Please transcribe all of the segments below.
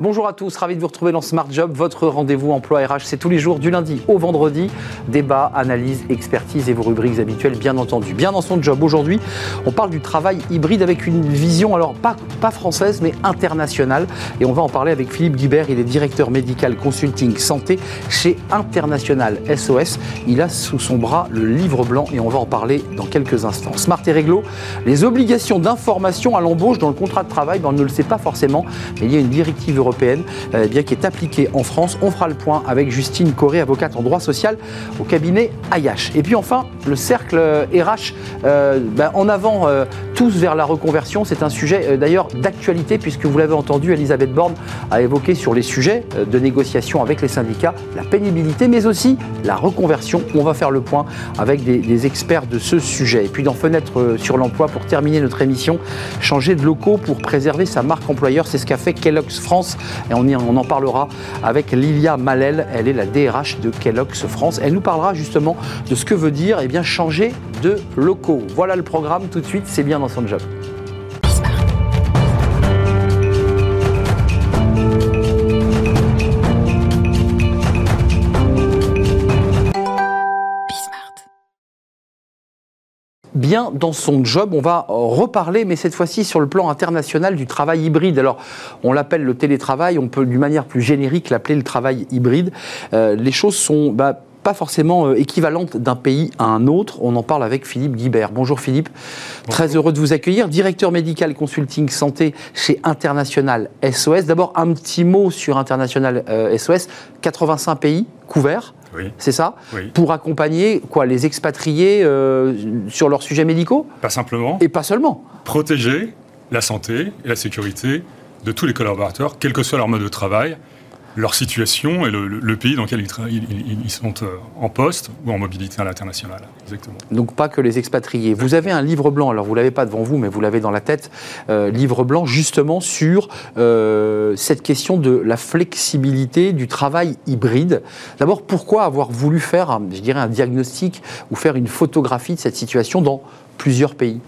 Bonjour à tous, ravi de vous retrouver dans Smart Job, votre rendez-vous emploi RH. C'est tous les jours du lundi au vendredi. Débat, analyse, expertise et vos rubriques habituelles, bien entendu. Bien dans son job aujourd'hui, on parle du travail hybride avec une vision, alors pas, française, mais internationale. Et on va en parler avec Philippe Guibert, il est directeur médical consulting santé chez International SOS. Il a sous son bras le livre blanc et on va en parler dans quelques instants. Smart et réglo, les obligations d'information à l'embauche dans le contrat de travail, ben, on ne le sait pas forcément, mais il y a une directive européenne euh, bien, qui est appliquée en France. On fera le point avec Justine Corée, avocate en droit social au cabinet Ayash. Et puis enfin, le cercle RH euh, ben, en avant euh, tous vers la reconversion. C'est un sujet d'ailleurs d'actualité puisque vous l'avez entendu, Elisabeth Borne a évoqué sur les sujets de négociation avec les syndicats la pénibilité mais aussi la reconversion. On va faire le point avec des, experts de ce sujet. Et puis dans Fenêtre sur l'emploi, pour terminer notre émission, changer de locaux pour préserver sa marque employeur, c'est ce qu'a fait Kellogg's France et on, en parlera avec Lilia Malel. Elle est la DRH de Kellogg's France. Elle nous parlera justement de ce que veut dire eh bien, changer de locaux. Voilà le programme tout de suite, c'est bien dans son job. bien dans son job. On va reparler, mais cette fois-ci sur le plan international du travail hybride. Alors, on l'appelle le télétravail, on peut d'une manière plus générique l'appeler le travail hybride. Euh, les choses sont bah, pas forcément euh, équivalentes d'un pays à un autre. On en parle avec Philippe Guibert. Bonjour Philippe, très heureux de vous accueillir. Directeur médical consulting santé chez International SOS. D'abord, un petit mot sur International SOS. Euh, 85 pays couverts. C'est ça Pour accompagner quoi, les expatriés euh, sur leurs sujets médicaux Pas simplement. Et pas seulement. Protéger la santé et la sécurité de tous les collaborateurs, quel que soit leur mode de travail, leur situation et le, pays dans lequel ils, sont euh, en poste ou en mobilité à l'international. Donc pas que les expatriés. Vous avez un livre blanc, alors vous l'avez pas devant vous, mais vous l'avez dans la tête, euh, livre blanc justement sur euh, cette question de la flexibilité du travail hybride. D'abord, pourquoi avoir voulu faire, je dirais, un diagnostic ou faire une photographie de cette situation dans plusieurs pays?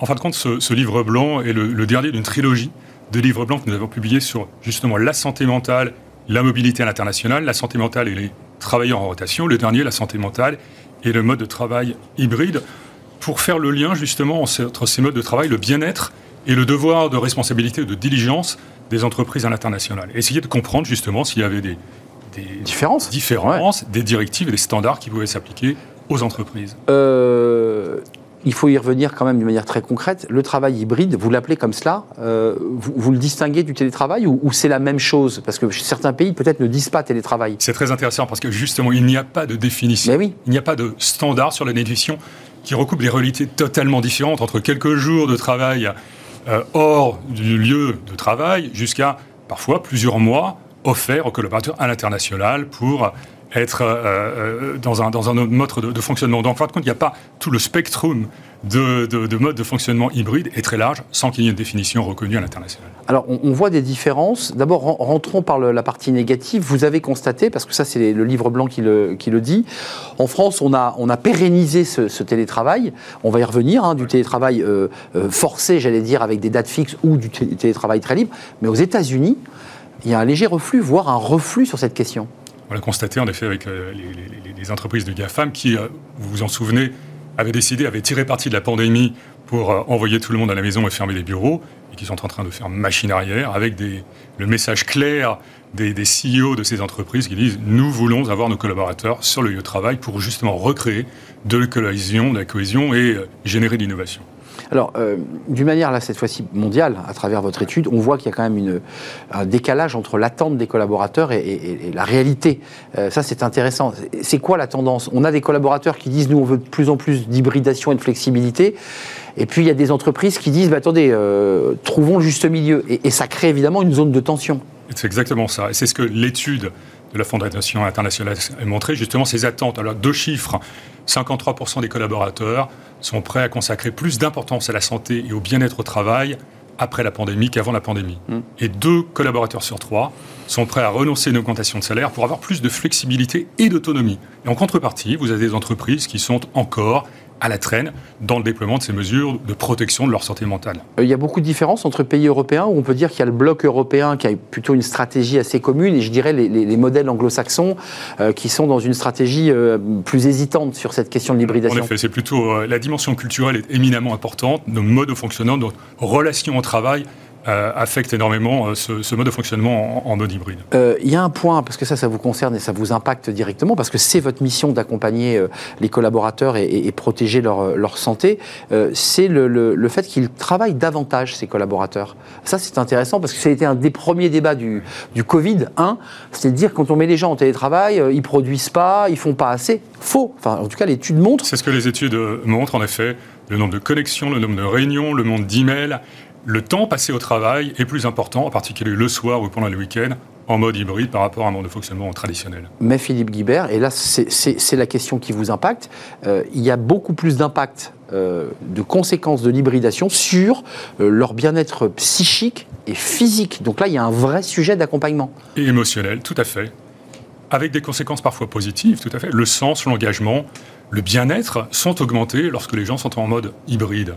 En fin de compte, ce, livre blanc est le dernier d'une trilogie de livres blancs que nous avons publiés sur justement la santé mentale, la mobilité à l'international, la santé mentale et les travailleurs en rotation. Le dernier, la santé mentale et le mode de travail hybride, pour faire le lien justement entre ces modes de travail, le bien-être et le devoir de responsabilité et de diligence des entreprises à l'international. Essayer de comprendre justement s'il y avait des, différences, différences des directives et des standards qui pouvaient s'appliquer aux entreprises. Euh, il faut y revenir quand même d'une manière très concrète. Le travail hybride, vous l'appelez comme cela, euh, vous, le distinguez du télétravail ou, c'est la même chose? Parce que certains pays peut-être ne disent pas télétravail. C'est très intéressant parce que justement, il n'y a pas de définition. Mais oui. Il n'y a pas de standard sur la définition qui recoupe des réalités totalement différentes entre quelques jours de travail euh, hors du lieu de travail jusqu'à parfois plusieurs mois offerts aux collaborateurs à l'international pour être euh, euh, dans, un, dans un autre mode de, fonctionnement. Donc, en fin de compte, il n'y a pas tout le spectrum de, de, modes de fonctionnement hybride est très large sans qu'il y ait une définition reconnue à l'international. Alors, on, voit des différences. D'abord, rentrons par la partie négative. Vous avez constaté, parce que ça, c'est le livre blanc qui le, qui le, dit, en France, on a, on a pérennisé ce, télétravail. On va y revenir, hein, du télétravail euh, forcé, j'allais dire, avec des dates fixes ou du télétravail très libre. Mais aux États-Unis, il y a un léger reflux, voire un reflux sur cette question. On l'a constaté en effet avec euh, les, entreprises de GAFAM qui, euh, vous vous en souvenez, avaient décidé, avaient tiré parti de la pandémie pour euh, envoyer tout le monde à la maison et fermer les bureaux, et qui sont en train de faire machine arrière avec des, le message clair des, des, CEO de ces entreprises qui disent nous voulons avoir nos collaborateurs sur le lieu de travail pour justement recréer de la cohésion, de la cohésion et générer de l'innovation. Alors, euh, d'une manière, là, cette fois-ci mondiale, à travers votre étude, on voit qu'il y a quand même un décalage entre l'attente des collaborateurs et, la réalité. Euh, ça, c'est intéressant. C'est quoi la tendance? On a des collaborateurs qui disent, nous, on veut de plus en plus d'hybridation et de flexibilité. Et puis, il y a des entreprises qui disent, bah, attendez, euh, trouvons le juste milieu. Et, ça crée évidemment une zone de tension. C'est exactement ça. Et c'est ce que l'étude de la Fondation internationale a montré, justement, ces attentes. Alors, deux chiffres. 53% des collaborateurs sont prêts à consacrer plus d'importance à la santé et au bien-être au travail après la pandémie qu'avant la pandémie. Mm. Et deux collaborateurs sur trois sont prêts à renoncer à une augmentation de salaire pour avoir plus de flexibilité et d'autonomie. Et en contrepartie, vous avez des entreprises qui sont encore à la traîne dans le déploiement de ces mesures de protection de leur santé mentale. Euh, il y a beaucoup de différences entre pays européens où on peut dire qu'il y a le bloc européen qui a plutôt une stratégie assez commune et je dirais les, modèles anglo-saxons euh, qui sont dans une stratégie euh, plus hésitante sur cette question de l'hybridation. En effet, c'est plutôt la dimension culturelle est éminemment importante, nos modes de fonctionnement, nos relations au travail euh, affecte énormément euh, ce, mode de fonctionnement en, mode hybride. Euh, il y a un point, parce que ça, ça vous concerne et ça vous impacte directement, parce que c'est votre mission d'accompagner les collaborateurs et, protéger leur, santé, c'est le, fait qu'ils travaillent davantage, ces collaborateurs. Ça, c'est intéressant, parce que ça a été un des premiers débats du, du Covid, un, c'est de dire quand on met les gens en télétravail, ils produisent pas, ils font pas assez. Faux. Enfin, en tout cas, l'étude montre. C'est ce que les études montrent, en effet. Le nombre de connexions, le nombre de réunions, le nombre d'emails, le temps passé au travail est plus important, en particulier le soir ou pendant le week-end, en mode hybride par rapport à un mode de fonctionnement traditionnel. Mais Philippe Guibert, et là c'est la question qui vous impacte, euh, il y a beaucoup plus d'impact, euh, de conséquences de l'hybridation sur euh, leur bien-être psychique et physique. Donc là, il y a un vrai sujet d'accompagnement. Et émotionnel, tout à fait. Avec des conséquences parfois positives, tout à fait. Le sens, l'engagement, le bien-être sont augmentés lorsque les gens sont en mode hybride.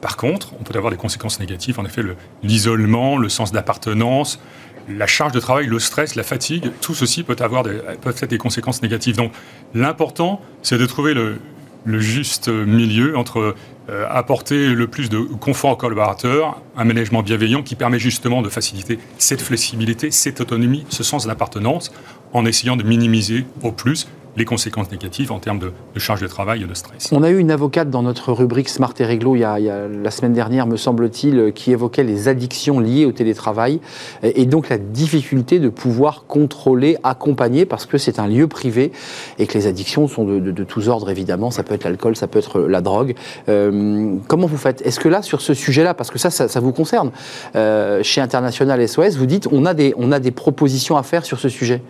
Par contre, on peut avoir des conséquences négatives, en effet, l'isolement, le, sens d'appartenance, la charge de travail, le stress, la fatigue, tout ceci peut avoir des, être des conséquences négatives. Donc l'important, c'est de trouver le, juste milieu entre euh, apporter le plus de confort aux collaborateurs, un management bienveillant qui permet justement de faciliter cette flexibilité, cette autonomie, ce sens d'appartenance, en essayant de minimiser au plus les conséquences négatives en termes de, charge de travail et de stress. On a eu une avocate dans notre rubrique Smart et Réglo il y a, la semaine dernière, me semble-t-il, qui évoquait les addictions liées au télétravail et donc la difficulté de pouvoir contrôler, accompagner, parce que c'est un lieu privé et que les addictions sont de, tous ordres, évidemment. Ça peut être l'alcool, ça peut être la drogue. Euh, comment vous faites? Est-ce que là, sur ce sujet-là, parce que ça, ça, vous concerne, euh, chez International SOS, vous dites on a, des, on a des propositions à faire sur ce sujet?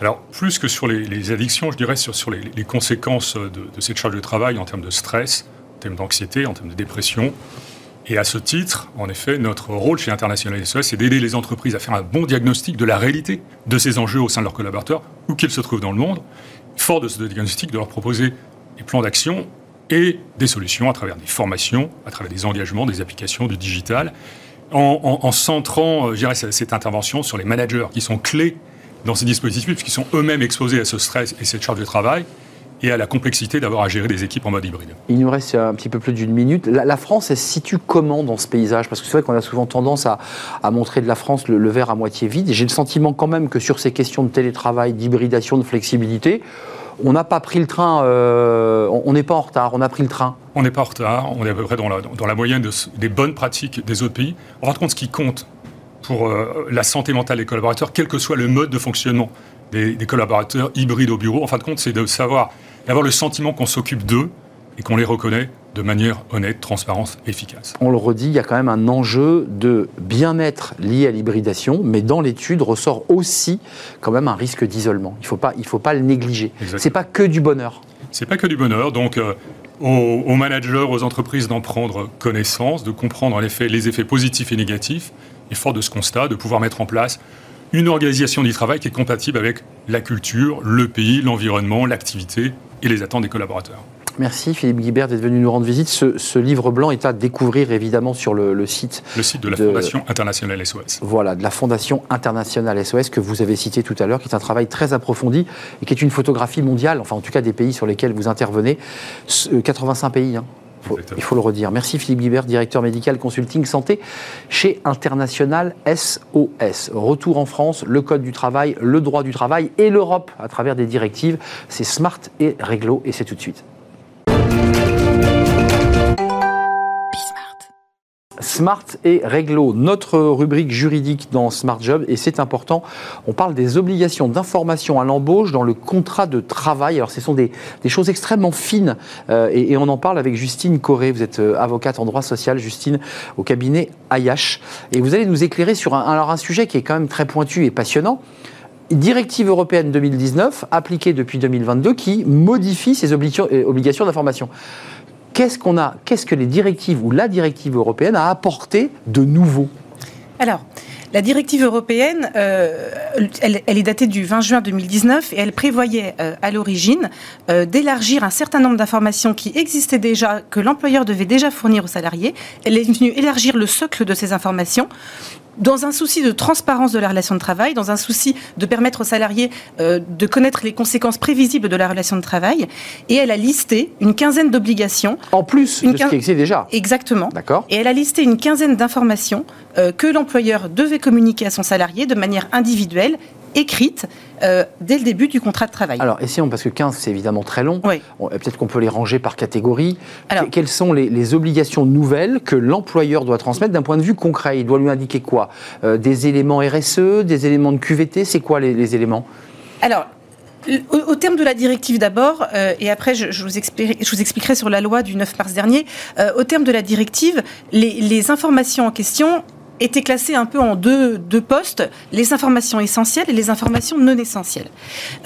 Alors, plus que sur les, addictions, je dirais sur, les, conséquences de, cette charge de travail en termes de stress, en termes d'anxiété, en termes de dépression. Et à ce titre, en effet, notre rôle chez International SOS, c'est d'aider les entreprises à faire un bon diagnostic de la réalité de ces enjeux au sein de leurs collaborateurs, où qu'ils se trouvent dans le monde. Fort de ce diagnostic, de leur proposer des plans d'action et des solutions à travers des formations, à travers des engagements, des applications, du digital, en, en centrant, euh, je dirais, cette intervention sur les managers qui sont clés dans ces dispositifs, puisqu'ils sont eux-mêmes exposés à ce stress et cette charge de travail et à la complexité d'avoir à gérer des équipes en mode hybride. Il nous reste un petit peu plus d'une minute. La, France, elle se situe comment dans ce paysage? Parce que c'est vrai qu'on a souvent tendance à, montrer de la France le, verre à moitié vide. J'ai le sentiment quand même que sur ces questions de télétravail, d'hybridation, de flexibilité, on n'a pas pris le train, euh, on n'est pas en retard, on a pris le train. On n'est pas en retard, on est à peu près dans la, dans la moyenne des bonnes pratiques des autres pays. En fin de compte, ce qui compte, pour euh, la santé mentale des collaborateurs, quel que soit le mode de fonctionnement des, collaborateurs hybrides au bureau. En fin de compte, c'est de savoir, d'avoir le sentiment qu'on s'occupe d'eux et qu'on les reconnaît de manière honnête, transparente, efficace. On le redit, il y a quand même un enjeu de bien-être lié à l'hybridation, mais dans l'étude ressort aussi quand même un risque d'isolement. Il ne faut, pas, faut pas le négliger. Ce n'est pas que du bonheur. C'est pas que du bonheur. Donc, euh, aux, aux, managers, aux entreprises d'en prendre connaissance, de comprendre en effet les effets positifs et négatifs, et fort de ce constat, de pouvoir mettre en place une organisation du travail qui est compatible avec la culture, le pays, l'environnement, l'activité et les attentes des collaborateurs. Merci Philippe Guibert d'être venu nous rendre visite. Ce, livre blanc est à découvrir évidemment sur le, site. Le site de la Fondation Internationale SOS. Voilà, de la Fondation Internationale SOS que vous avez cité tout à l'heure, qui est un travail très approfondi et qui est une photographie mondiale, enfin en tout cas des pays sur lesquels vous intervenez. 85 euh, pays, hein, il faut le redire. Merci Philippe Guibert, directeur médical consulting santé chez International SOS. Retour en France, le code du travail, le droit du travail et l'Europe à travers des directives. C'est smart et réglo et c'est tout de suite. Smart et Réglo, notre rubrique juridique dans Smart Job, et c'est important, on parle des obligations d'information à l'embauche dans le contrat de travail. Alors ce sont des, choses extrêmement fines, euh, et, on en parle avec Justine Corré, vous êtes euh, avocate en droit social, Justine, au cabinet Ayash, et vous allez nous éclairer sur un, sujet qui est quand même très pointu et passionnant. Directive européenne 2019, appliquée depuis 2022, qui modifie ces euh, obligations d'information qu'est-ce qu'on a, qu'est-ce que les directives ou la directive européenne a apporté de nouveau Alors, La directive européenne, euh, elle, est datée du 20 juin 2019 et elle prévoyait euh, à l'origine euh, d'élargir un certain nombre d'informations qui existaient déjà, que l'employeur devait déjà fournir aux salariés. Elle est venue élargir le socle de ces informations dans un souci de transparence de la relation de travail, dans un souci de permettre aux salariés euh, de connaître les conséquences prévisibles de la relation de travail, et elle a listé une quinzaine d'obligations. En plus de ce qui existe déjà. Exactement. D'accord. Et elle a listé une quinzaine d'informations euh, que l'employeur devait communiquer à son salarié de manière individuelle écrite euh, dès le début du contrat de travail. Alors, essayons, parce que 15, c'est évidemment très long. Oui. Euh, peut-être qu'on peut les ranger par catégorie. Alors, Quelles sont les, obligations nouvelles que l'employeur doit transmettre d'un point de vue concret? Il doit lui indiquer quoi? Euh, Des éléments RSE, des éléments de QVT C'est quoi les, éléments? Alors, au, terme de la directive d'abord, et après je, vous expliquerai, sur la loi du 9 mars dernier, au terme de la directive, les informations en question étaient classés un peu en deux, deux postes, les informations essentielles et les informations non essentielles.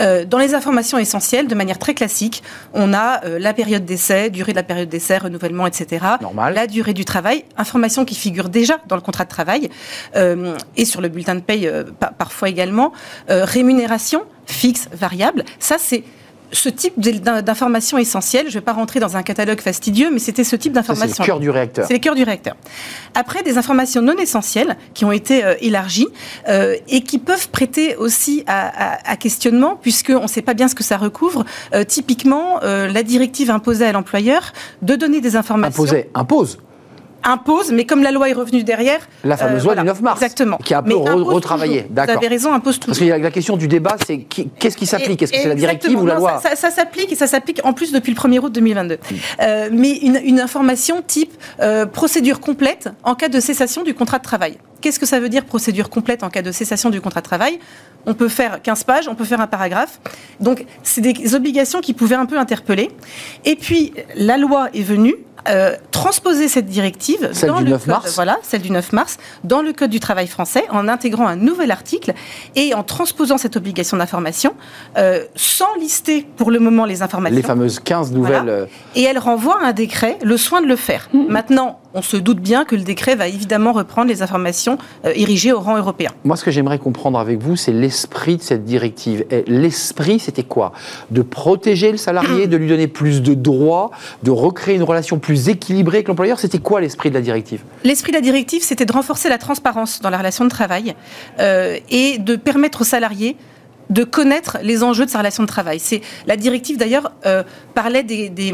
Euh, dans les informations essentielles, de manière très classique, on a euh, la période d'essai, durée de la période d'essai, renouvellement, etc. Normal. La durée du travail, informations qui figurent déjà dans le contrat de travail euh, et sur le bulletin de paye parfois également. rémunération fixe, variable. Ça, c'est ce type d'informations essentielles. Je ne vais pas rentrer dans un catalogue fastidieux, mais c'était ce type d'informations. C'est le cœur du réacteur. C'est le cœur du réacteur. Après, des informations non essentielles qui ont été euh, élargies euh, et qui peuvent prêter aussi à, questionnement, puisqu'on ne sait pas bien ce que ça recouvre. Euh, typiquement, la directive imposait à l'employeur de donner des informations. Imposait, impose impose, mais comme la loi est revenue derrière. La fameuse loi du 9 mars. Exactement. Qui a un peu retravaillé. Vous avez raison, impose tout. Parce que la question du débat, c'est qu'est-ce qui s'applique? Est-ce que c'est la directive ou la loi? Ça, s'applique et ça s'applique en plus depuis le 1er août 2022. Euh, mais une, information type euh, procédure complète en cas de cessation du contrat de travail. Qu'est-ce que ça veut dire procédure complète en cas de cessation du contrat de travail? On peut faire 15 pages, on peut faire un paragraphe. Donc, c'est des obligations qui pouvaient un peu interpeller. Et puis, la loi est venue euh, transposer cette directive celle dans du le 9 mars. voilà, celle du 9 mars, dans le code du travail français, en intégrant un nouvel article et en transposant cette obligation d'information, euh, sans lister pour le moment les informations. Les fameuses 15 nouvelles. Euh, et elle renvoie à un décret le soin de le faire. Mmh. Maintenant, on se doute bien que le décret va évidemment reprendre les informations érigées au rang européen. Moi, ce que j'aimerais comprendre avec vous, c'est l'esprit de cette directive. L'esprit, c'était quoi? De protéger le salarié, de lui donner plus de droits, de recréer une relation plus plus équilibré avec l'employeur? C'était quoi l'esprit de la directive? L'esprit de la directive, c'était de renforcer la transparence dans la relation de travail euh, et de permettre aux salariés de connaître les enjeux de sa relation de travail. C'est la directive d'ailleurs euh, parlait des,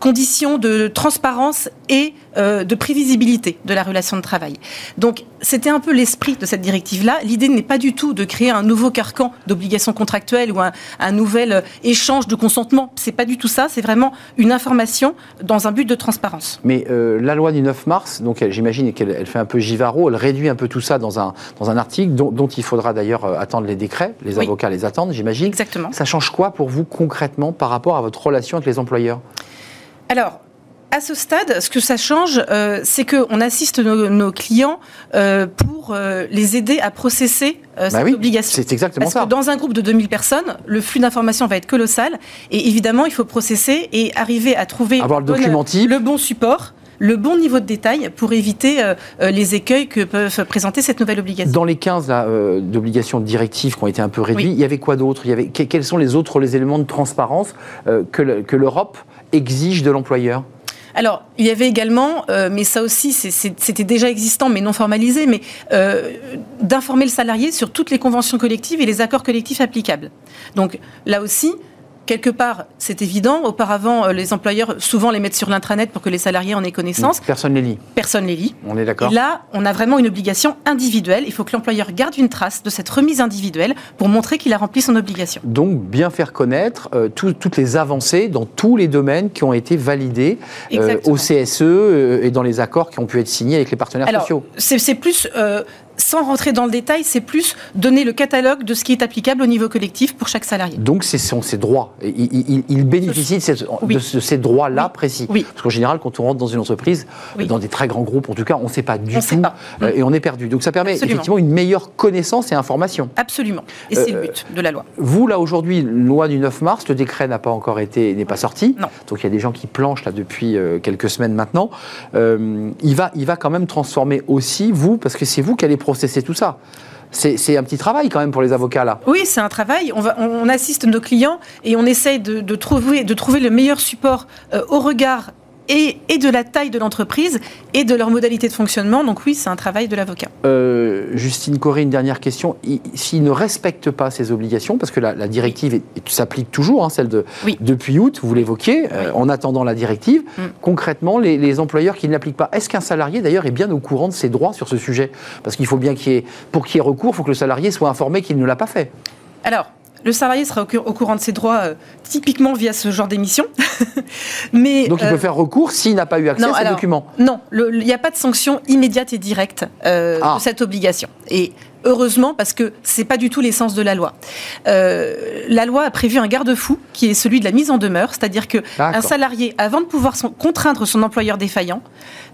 conditions de transparence et euh, de prévisibilité de la relation de travail. Donc c'était un peu l'esprit de cette directive-là. L'idée n'est pas du tout de créer un nouveau carcan d'obligations contractuelles ou un, nouvel euh, échange de consentement. C'est pas du tout ça. C'est vraiment une information dans un but de transparence. Mais euh, la loi du 9 mars, donc j'imagine qu'elle fait un peu givaro, elle réduit un peu tout ça dans un, dans un article dont, il faudra d'ailleurs attendre les décrets. Les avocats les attendent, j'imagine. Exactement. Ça change quoi pour vous concrètement par rapport à votre relation avec les employeurs? Alors, à ce stade, ce que ça change, euh, c'est qu'on assiste nos, clients euh, pour euh, les aider à processer bah cette obligation. C'est exactement ça. Parce que dans un groupe de 2000 personnes, le flux d'informations va être colossal. Et évidemment, il faut processer et arriver à trouver Avoir le, le bon support le bon niveau de détail pour éviter les écueils que peuvent présenter cette nouvelle obligation. Dans les 15 d'obligations directives qui ont été un peu réduites, il y avait quoi d'autre? Quels sont les autres les éléments de transparence que l'Europe exige de l'employeur alors, il y avait également, euh, mais ça aussi, c'était déjà existant, mais non formalisé, mais euh, d'informer le salarié sur toutes les conventions collectives et les accords collectifs applicables. Donc, là aussi, quelque part, c'est évident. Auparavant, euh, les employeurs souvent les mettent sur l'intranet pour que les salariés en aient connaissance. Personne ne les lit. Personne ne les lit. On est d'accord. Là, on a vraiment une obligation individuelle. Il faut que l'employeur garde une trace de cette remise individuelle pour montrer qu'il a rempli son obligation. Donc, bien faire connaître euh, toutes les avancées dans tous les domaines qui ont été validés euh, au CSE et dans les accords qui ont pu être signés avec les partenaires Alors, sociaux. C'est plus sans rentrer dans le détail, c'est plus donner le catalogue de ce qui est applicable au niveau collectif pour chaque salarié. Donc, ce sont ses droits. Il, bénéficie de, ces droits-là précis. Oui. Parce qu'en général, quand on rentre dans une entreprise, dans des très grands groupes en tout cas, on ne sait pas du tout euh, et on est perdu. Donc, ça permet effectivement une meilleure connaissance et information. Absolument. Et c'est le euh, but de la loi. Vous, là, aujourd'hui, loi du 9 mars, le décret n'a pas encore été, n'est pas sorti. Non. Donc, il y a des gens qui planchent là depuis euh, quelques semaines maintenant. il, va, il va quand même transformer aussi, vous, parce que c'est vous qui allez processer tout ça. C'est un petit travail quand même pour les avocats là. Oui, c'est un travail. On, assiste nos clients et on essaye de, de, trouver, de trouver le meilleur support euh, au regard et, de la taille de l'entreprise et de leur modalité de fonctionnement. Donc oui, c'est un travail de l'avocat. Euh, Justine Corée, une dernière question. S'ils ne respectent pas ces obligations, parce que la, directive s'applique toujours, hein, celle de depuis août, vous l'évoquiez, euh, en attendant la directive, mm. concrètement, les, employeurs qui ne l'appliquent pas, est-ce qu'un salarié d'ailleurs est bien au courant de ses droits sur ce sujet? Parce qu'il faut bien qu'il y ait, pour qu'il y ait recours, il faut que le salarié soit informé qu'il ne l'a pas fait. Alors, le salarié sera au, courant de ses droits euh, typiquement via ce genre d'émission. Mais, Donc il peut euh, faire recours s'il n'a pas eu accès à ces documents Non, il n'y a pas de sanction immédiate et directe euh, ah. de cette obligation. Et heureusement, parce que ce n'est pas du tout l'essence de la loi. la loi a prévu un garde-fou qui est celui de la mise en demeure, c'est-à-dire qu'un salarié, avant de pouvoir contraindre son employeur défaillant,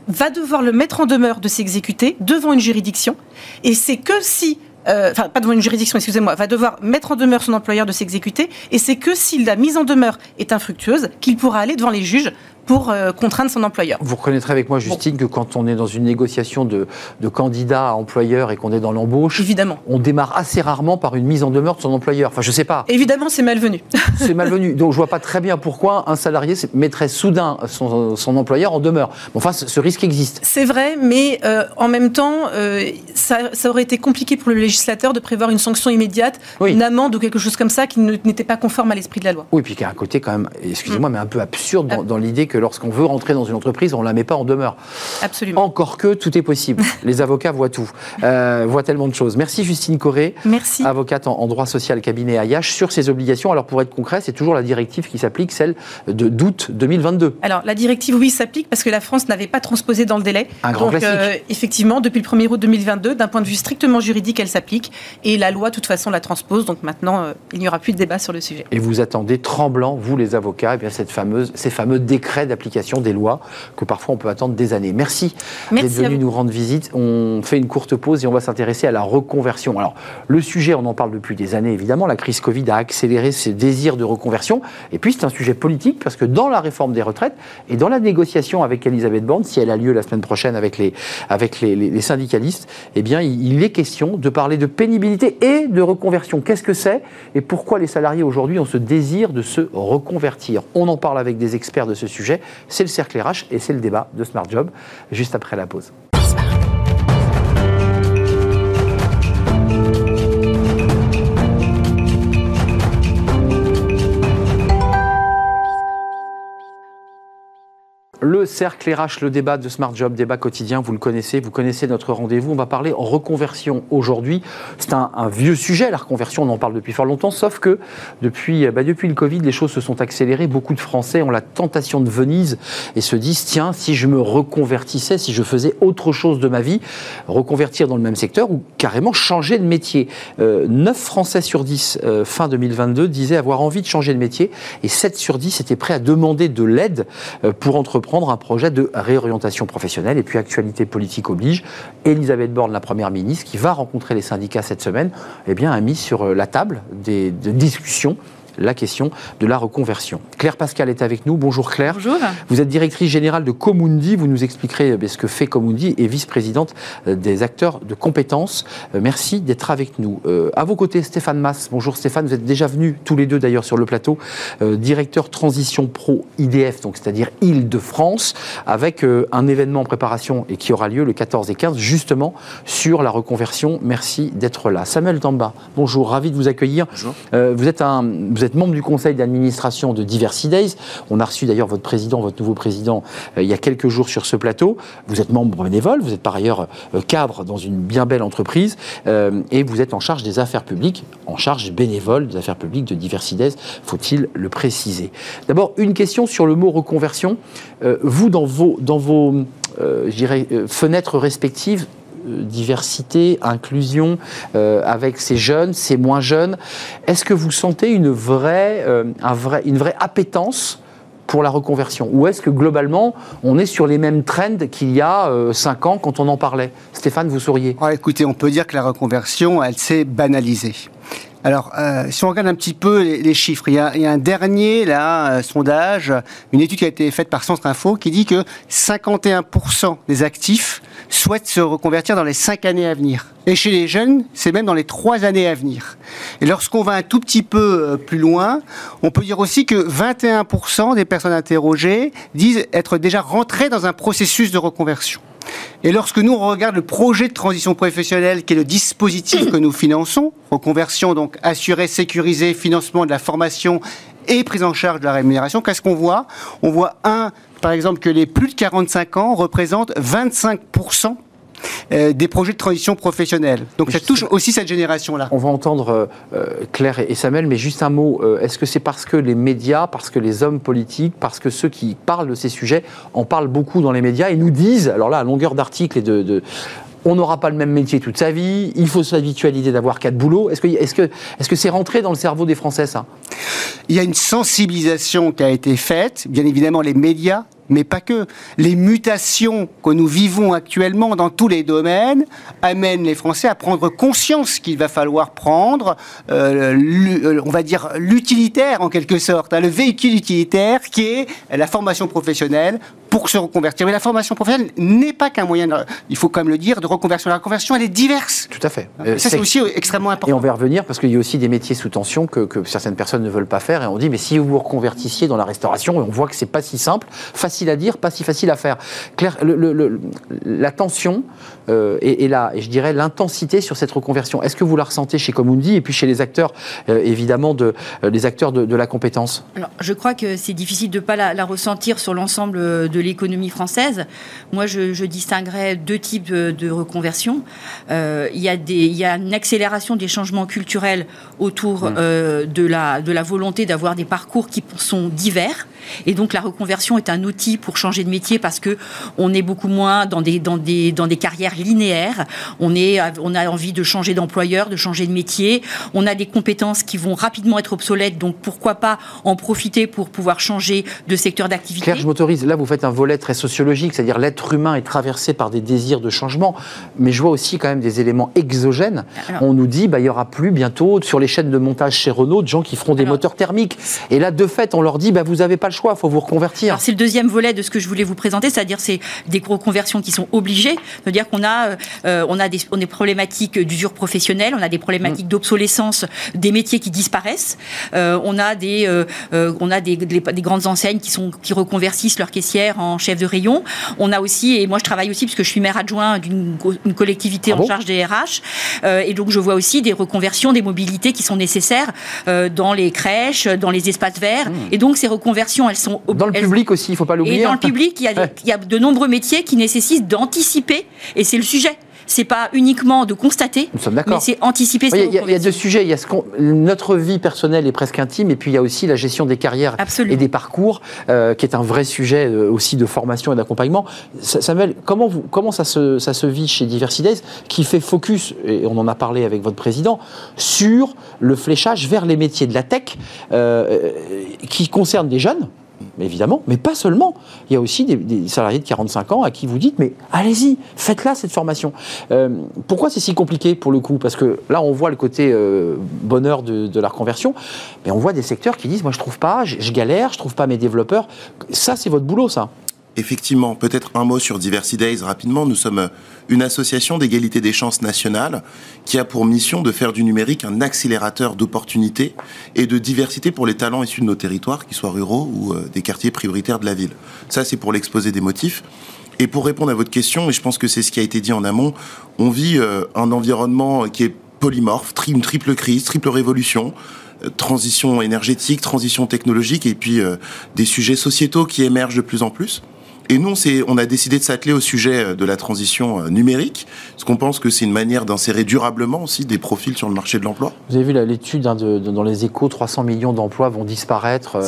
va devoir le mettre en demeure de s'exécuter devant une juridiction. Et c'est que si euh, enfin pas devant une juridiction, excusez-moi, va devoir mettre en demeure son employeur de s'exécuter, et c'est que si la mise en demeure est infructueuse qu'il pourra aller devant les juges pour euh, contraindre son employeur. Vous reconnaîtrez avec moi, Justine, que quand on est dans une négociation de, de candidat à employeur et qu'on est dans l'embauche, évidemment, on démarre assez rarement par une mise en demeure de son employeur. Enfin, je sais pas. Évidemment, c'est malvenu. c'est malvenu. Donc, je vois pas très bien pourquoi un salarié mettrait soudain son, son employeur en demeure. Enfin, ce risque existe. C'est vrai, mais euh, en même temps, euh, ça, ça, aurait été compliqué pour le législateur de prévoir une sanction immédiate, une amende ou quelque chose comme ça qui n'était pas conforme à l'esprit de la loi. Oui, puis qu'il y a un côté quand même, excusez-moi, mm. mais un peu absurde dans, dans l'idée que lorsqu'on veut rentrer dans une entreprise, on ne la met pas en demeure. Absolument. Encore que tout est possible. Les avocats voient tout, euh, voient tellement de choses. Merci Justine Corré. Merci. Avocate en, droit social cabinet AIH sur ces obligations. Alors pour être concret, c'est toujours la directive qui s'applique, celle de d'août 2022. Alors la directive, oui, s'applique parce que la France n'avait pas transposé dans le délai. Un grand Donc, euh, effectivement, depuis le 1er août 2022, d'un point de vue strictement juridique, elle s'applique. Et la loi, de toute façon, la transpose. Donc maintenant, euh, il n'y aura plus de débat sur le sujet. Et vous attendez tremblant, vous les avocats, et eh bien cette fameuse, ces fameux décrets d'application des lois que parfois on peut attendre des années. Merci, d'être venu nous rendre visite. On fait une courte pause et on va s'intéresser à la reconversion. Alors, le sujet, on en parle depuis des années évidemment. La crise Covid a accéléré ces désirs de reconversion. Et puis, c'est un sujet politique parce que dans la réforme des retraites et dans la négociation avec Elisabeth Borne, si elle a lieu la semaine prochaine avec les, avec les, syndicalistes, eh bien, il est question de parler de pénibilité et de reconversion. Qu'est-ce que c'est et pourquoi les salariés aujourd'hui ont ce désir de se reconvertir? On en parle avec des experts de ce sujet. C'est le cercle RH et c'est le débat de Smart Job juste après la pause. Le cercle RH, le débat de Smart Job, débat quotidien, vous le connaissez, vous connaissez notre rendez-vous. On va parler en reconversion aujourd'hui. C'est un, vieux sujet, la reconversion, on en parle depuis fort longtemps, sauf que depuis, bah, depuis le Covid, les choses se sont accélérées. Beaucoup de Français ont la tentation de Venise et se disent, tiens, si je me reconvertissais, si je faisais autre chose de ma vie, reconvertir dans le même secteur ou carrément changer de métier. Euh, 9 Français sur 10, euh, fin 2022, disaient avoir envie de changer de métier et 7 sur 10 étaient prêts à demander de l'aide euh, pour entreprendre un projet de réorientation professionnelle. Et puis, actualité politique oblige, Elisabeth Borne, la Première ministre, qui va rencontrer les syndicats cette semaine, eh bien, a mis sur la table des discussions la question de la reconversion. Claire Pascal est avec nous. Bonjour Claire. Bonjour. Vous êtes directrice générale de Comundi. Vous nous expliquerez euh, ce que fait Comundi et vice-présidente euh, des acteurs de compétences. Euh, merci d'être avec nous. À vos côtés, Stéphane Mass. Bonjour Stéphane. Vous êtes déjà venu tous les deux d'ailleurs sur le plateau. Directeur Transition Pro IDF, donc c'est-à-dire Île-de-France, avec un événement en préparation et qui aura lieu le 14 et 15 justement sur la reconversion. Merci d'être là. Samuel Tamba. Bonjour. Ravi de vous accueillir. Bonjour. vous êtes un vous êtes membre du conseil d'administration de Diversity Days. On a reçu d'ailleurs votre président, votre nouveau président, euh, il y a quelques jours sur ce plateau. Vous êtes membre bénévole, vous êtes par ailleurs euh, cadre dans une bien belle entreprise euh, et vous êtes en charge des affaires publiques, en charge bénévole des affaires publiques de Diversity Days, faut-il le préciser. D'abord, une question sur le mot reconversion. vous, dans vos, dans vos fenêtres respectives, diversité, inclusion euh, avec ces jeunes, ces moins jeunes. Est-ce que vous sentez une vraie, euh, un vrai, une vraie appétence pour la reconversion? Ou est-ce que globalement, on est sur les mêmes trends qu'il y a cinq ans quand on en parlait? Stéphane, vous souriez Écoutez, on peut dire que la reconversion, elle s'est banalisée. Alors, si on regarde un petit peu les, chiffres, il y, a, un dernier là, sondage, une étude qui a été faite par Centre Info qui dit que 51% des actifs souhaitent se reconvertir dans les cinq années à venir. Et chez les jeunes, c'est même dans les trois années à venir. Et lorsqu'on va un tout petit peu euh, plus loin, on peut dire aussi que 21% des personnes interrogées disent être déjà rentrées dans un processus de reconversion. Et lorsque nous on regarde le projet de transition professionnelle, qui est le dispositif que nous finançons, reconversion donc assurée, sécurisée, financement de la formation et prise en charge de la rémunération, qu'est-ce qu'on voit? On voit un, par exemple, que les plus de 45 ans représentent 25% euh, des projets de transition professionnelle. Donc ça touche aussi cette génération-là. On va entendre euh, euh, Claire et Samuel, mais juste un mot. Est-ce que c'est parce que les médias, parce que les hommes politiques, parce que ceux qui parlent de ces sujets en parlent beaucoup dans les médias et nous disent, alors là, à longueur d'articles et de, on n'aura pas le même métier toute sa vie, il faut s'habituer à l'idée d'avoir quatre boulots. Est-ce que c'est -ce que, est -ce c'est rentré dans le cerveau des Français, ça? Il y a une sensibilisation qui a été faite. Bien évidemment, les médias mais pas que. Les mutations que nous vivons actuellement dans tous les domaines amènent les Français à prendre conscience qu'il va falloir prendre, euh, euh, on va dire, l'utilitaire en quelque sorte, hein, le véhicule utilitaire qui est la formation professionnelle pour se reconvertir. Mais la formation professionnelle n'est pas qu'un moyen, il faut quand même le dire, de reconversion. La reconversion, elle est diverse. Tout à fait. Euh, ça, c'est aussi extrêmement important. Et on va revenir parce qu'il y a aussi des métiers sous tension que, que, certaines personnes ne veulent pas faire. Et on dit, mais si vous vous reconvertissiez dans la restauration, on voit que c'est pas si simple, facile à dire, pas si facile à faire. Claire, le, la tension euh, et, là, et je dirais l'intensité sur cette reconversion, est-ce que vous la ressentez chez Comundi et puis chez les acteurs, euh, évidemment, de, les acteurs de, la compétence? Alors, je crois que c'est difficile de ne pas la, la, ressentir sur l'ensemble de l'économie française. Moi, je, distinguerais deux types de, reconversion. Euh, il, y a des, il y a une accélération des changements culturels autour mmh. euh, de, la, de la volonté d'avoir des parcours qui sont divers. Et donc, la reconversion est un outil pour changer de métier parce que on est beaucoup moins dans des, dans des, dans des carrières linéaires. On, est, on a envie de changer d'employeur, de changer de métier. On a des compétences qui vont rapidement être obsolètes. Donc, pourquoi pas en profiter pour pouvoir changer de secteur d'activité Claire, je m'autorise. Là, vous faites un volet très sociologique, c'est-à-dire l'être humain est traversé par des désirs de changement, mais je vois aussi quand même des éléments exogènes. on nous dit, bah, il y aura plus bientôt sur les chaînes de montage chez Renault de gens qui feront des moteurs thermiques. Et là, de fait, on leur dit, bah, vous n'avez pas le choix, il faut vous reconvertir. c'est le deuxième volet de ce que je voulais vous présenter, c'est-à-dire c'est des reconversions qui sont obligées, c'est-à-dire qu'on a, euh, on a des, on des problématiques d'usure professionnelle, on a des problématiques mm. d'obsolescence des métiers qui disparaissent, euh, on a des, euh, on a des, des, des, grandes enseignes qui sont qui reconvertissent leurs caissières en chef de rayon. On a aussi, et moi je travaille aussi parce que je suis maire adjoint d'une collectivité ah en charge des RH, euh, et donc je vois aussi des reconversions, des mobilités qui sont nécessaires euh, dans les crèches, dans les espaces verts. Hmm. Et donc ces reconversions, elles sont dans le public aussi, il ne faut pas l'oublier. Et dans le public, il y, a, il y a de nombreux métiers qui nécessitent d'anticiper, et c'est le sujet c'est pas uniquement de constater, mais c'est anticiper. Il y, a deux sujets. Il y a ce notre vie personnelle est presque intime, et puis il y a aussi la gestion des carrières et des parcours, euh, qui est un vrai sujet euh, aussi de formation et d'accompagnement. Samuel, comment, vous, comment ça, se, ça se vit chez Diversidays, qui fait focus, et on en a parlé avec votre président, sur le fléchage vers les métiers de la tech, euh, qui concernent des jeunes évidemment, mais pas seulement. Il y a aussi des, salariés de 45 ans à qui vous dites, mais allez-y, faites-la cette formation. Euh, pourquoi c'est si compliqué pour le coup? Parce que là, on voit le côté euh, bonheur de, la reconversion, mais on voit des secteurs qui disent, moi je trouve pas, je, je galère, je trouve pas mes développeurs. Ça, c'est votre boulot, ça. Effectivement, peut-être un mot sur Diversity Days rapidement. Nous sommes une association d'égalité des chances nationales qui a pour mission de faire du numérique un accélérateur d'opportunités et de diversité pour les talents issus de nos territoires, qu'ils soient ruraux ou euh, des quartiers prioritaires de la ville. Ça, c'est pour l'exposé des motifs. Et pour répondre à votre question, et je pense que c'est ce qui a été dit en amont, on vit euh, un environnement qui est polymorphe, une triple crise, triple révolution euh, transition énergétique, transition technologique et puis des sujets sociétaux qui émergent de plus en plus. Et nous, on a décidé de s'atteler au sujet euh, de la transition euh, numérique, parce qu'on pense que c'est une manière d'insérer durablement aussi des profils sur le marché de l'emploi. Vous avez vu l'étude hein, dans les échos, 300 millions d'emplois vont disparaître,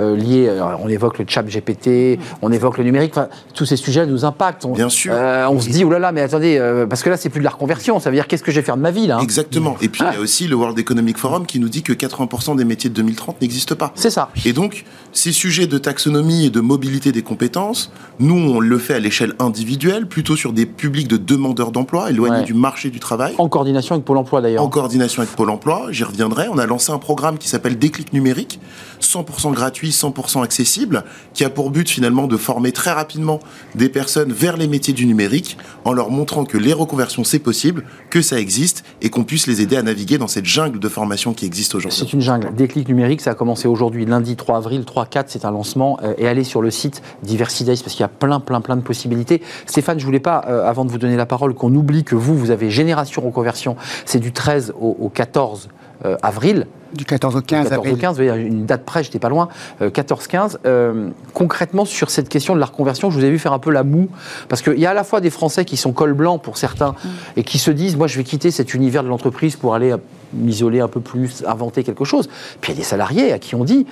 euh, liés, on évoque le chat GPT, on évoque le numérique, tous ces sujets nous impactent. On, Bien sûr. on se dit, oh là là, mais attendez, parce que là, c'est plus de la reconversion, ça veut dire qu'est-ce que je vais faire de ma vie là hein? Exactement. Et puis, il y a aussi le World Economic Forum qui nous dit que 80% des métiers de 2030 n'existent pas. C'est ça. Et donc, ces sujets de taxonomie et de mobilité des compétences Nous, on le fait à l'échelle individuelle, plutôt sur des publics de demandeurs d'emploi, éloignés Ouais. du marché du travail. En coordination avec Pôle emploi d'ailleurs. En coordination avec Pôle emploi, j'y reviendrai, on a lancé un programme qui s'appelle Déclic numérique, 100% gratuit, 100% accessible, qui a pour but finalement de former très rapidement des personnes vers les métiers du numérique, en leur montrant que les reconversions c'est possible, que ça existe, et qu'on puisse les aider à naviguer dans cette jungle de formation qui existe aujourd'hui. C'est une jungle. Déclic numérique, ça a commencé aujourd'hui, lundi 3 avril, 3-4, c'est un lancement. euh, et allez sur le site Diversidays parce qu'il y a plein, plein, plein de possibilités. Stéphane, je voulais pas, euh, avant de vous donner la parole, qu'on oublie que vous, vous avez Génération Reconversion. C'est du 13 au, au 14 euh, avril. Du 14 au 15 14 au avril. 15, vous voyez, une date près, j'étais pas loin, euh, 14-15. Euh, concrètement, sur cette question de la reconversion, je vous ai vu faire un peu la moue, parce qu'il y a à la fois des Français qui sont col blanc pour certains, et qui se disent, moi je vais quitter cet univers de l'entreprise pour aller m'isoler un peu plus, inventer quelque chose. Puis il y a des salariés à qui on dit,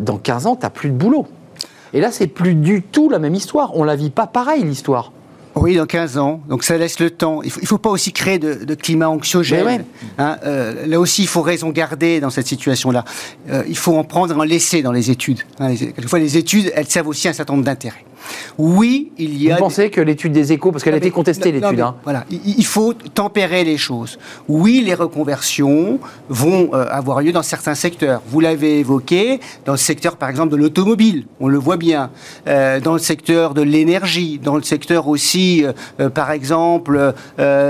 dans 15 ans, tu n'as plus de boulot. Et là, c'est plus du tout la même histoire. On la vit pas pareil, l'histoire. Oui, dans 15 ans. Donc ça laisse le temps. Il ne faut, pas aussi créer de, de climat anxiogène. Ouais. Hein, euh, là aussi, il faut raison garder dans cette situation-là. Euh, il faut en prendre un laisser dans les études. Hein, les- quelquefois, les études, elles servent aussi un certain nombre d'intérêts. Oui, il y Vous a... pensez que l'étude des échos, parce qu'elle a été contestée, l'étude, hein. Voilà, il, faut tempérer les choses. Oui, les reconversions vont euh, avoir lieu dans certains secteurs. Vous l'avez évoqué, dans le secteur, par exemple, de l'automobile, on le voit bien. Euh, dans le secteur de l'énergie, dans le secteur aussi, euh, par exemple,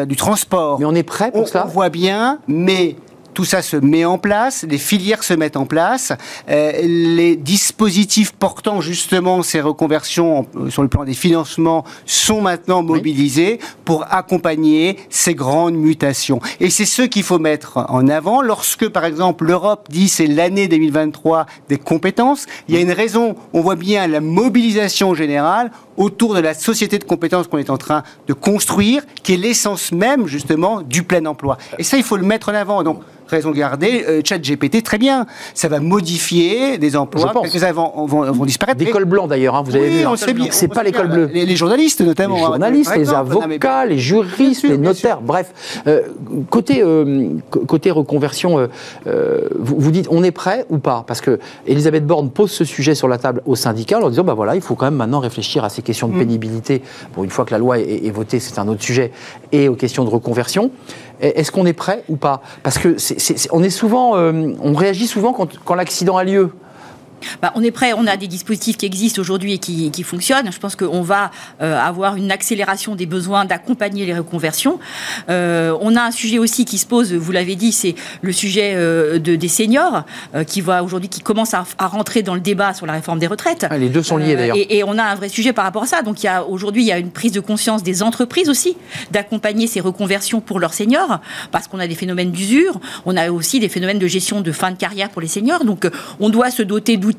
du transport. mais on est prêt pour On, cela on voit bien, mais tout ça se met en place, les filières se mettent en place, euh, les dispositifs portant justement ces reconversions euh, sur le plan des financements sont maintenant mobilisés pour accompagner ces grandes mutations. Et c'est ce qu'il faut mettre en avant lorsque, par exemple, l'Europe dit c'est l'année 2023 des compétences. Il y a une raison, on voit bien la mobilisation générale autour de la société de compétences qu'on est en train de construire, qui est l'essence même justement du plein emploi. Et ça, il faut le mettre en avant. Donc, raison gardée, euh, chat GPT, très bien. Ça va modifier des emplois, quelques-uns vont, vont, vont disparaître. Cols blancs d'ailleurs, hein, vous avez oui, vu. hein. C'est pas l'école bleue. Les, les journalistes notamment. Les hein, journalistes, les avocats, les juristes, sûr, les notaires, bref. Euh, côté, euh, côté reconversion, euh, vous, vous dites on est prêt ou pas? Parce que Elisabeth Borne pose ce sujet sur la table au syndicat en leur disant bah voilà, il faut quand même maintenant réfléchir à ces questions Mm. de pénibilité. Bon, une fois que la loi est, est votée, c'est un autre sujet, et aux questions de reconversion. Et Est-ce qu'on est prêt ou pas? Parce que on est souvent, euh, on réagit souvent quand, quand l'accident a lieu. Bah, on est prêt, on a des dispositifs qui existent aujourd'hui et qui, qui fonctionnent. Je pense qu'on va euh, avoir une accélération des besoins d'accompagner les reconversions. Euh, on a un sujet aussi qui se pose, vous l'avez dit, c'est le sujet euh, de, des seniors euh, qui va aujourd'hui, qui commence à, à rentrer dans le débat sur la réforme des retraites. Ah, Les deux sont liés Euh, d'ailleurs. Et, et on a un vrai sujet par rapport à ça. Donc aujourd'hui il y a une prise de conscience des entreprises aussi d'accompagner ces reconversions pour leurs seniors parce qu'on a des phénomènes d'usure, on a aussi des phénomènes de gestion de fin de carrière pour les seniors. Donc on doit se doter d'outils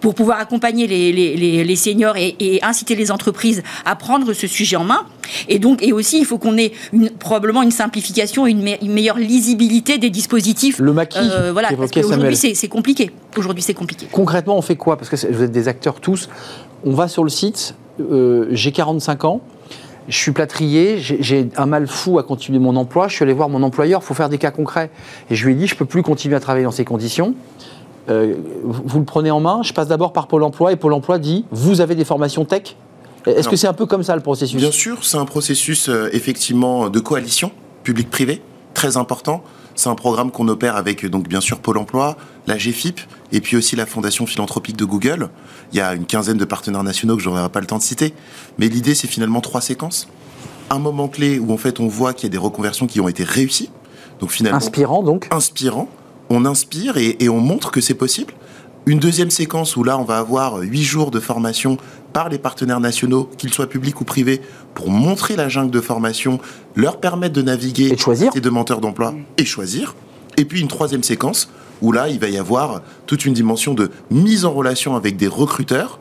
pour pouvoir accompagner les, les, les- les seniors et, et inciter les entreprises à prendre ce sujet en main. Et donc et aussi il faut qu'on ait une, probablement une simplification, une, me- une meilleure lisibilité des dispositifs. Le maquis Euh, voilà, parce qu'aujourd'hui c'est compliqué. Aujourd'hui c'est compliqué. Concrètement, on fait quoi? Parce que vous êtes des acteurs tous. On va sur le site, euh, j'ai 45 ans, je suis plâtrier, j'ai- j'ai un mal fou à continuer mon emploi, je suis allé voir mon employeur, il faut faire des cas concrets. Et je lui ai dit, je ne peux plus continuer à travailler dans ces conditions. Euh, vous le prenez en main, je passe d'abord par Pôle emploi, et Pôle emploi dit, vous avez des formations tech Est-ce que c'est un peu comme ça le processus? Bien sûr, c'est un processus euh, effectivement de coalition public-privé très important. C'est un programme qu'on opère avec donc bien sûr Pôle Emploi, la GFIP et puis aussi la Fondation philanthropique de Google. Il y a une quinzaine de partenaires nationaux que je n'aurai pas le temps de citer, mais l'idée c'est finalement trois séquences. Un moment clé où en fait on voit qu'il y a des reconversions qui ont été réussies. Donc finalement Inspirant donc? Inspirant. On inspire et, et on montre que c'est possible. Une deuxième séquence où là, on va avoir huit jours de formation par les partenaires nationaux, qu'ils soient publics ou privés, pour montrer la jungle de formation, leur permettre de naviguer Et de choisir. ces demandeurs d'emploi et choisir. Et puis une troisième séquence où là, il va y avoir toute une dimension de mise en relation avec des recruteurs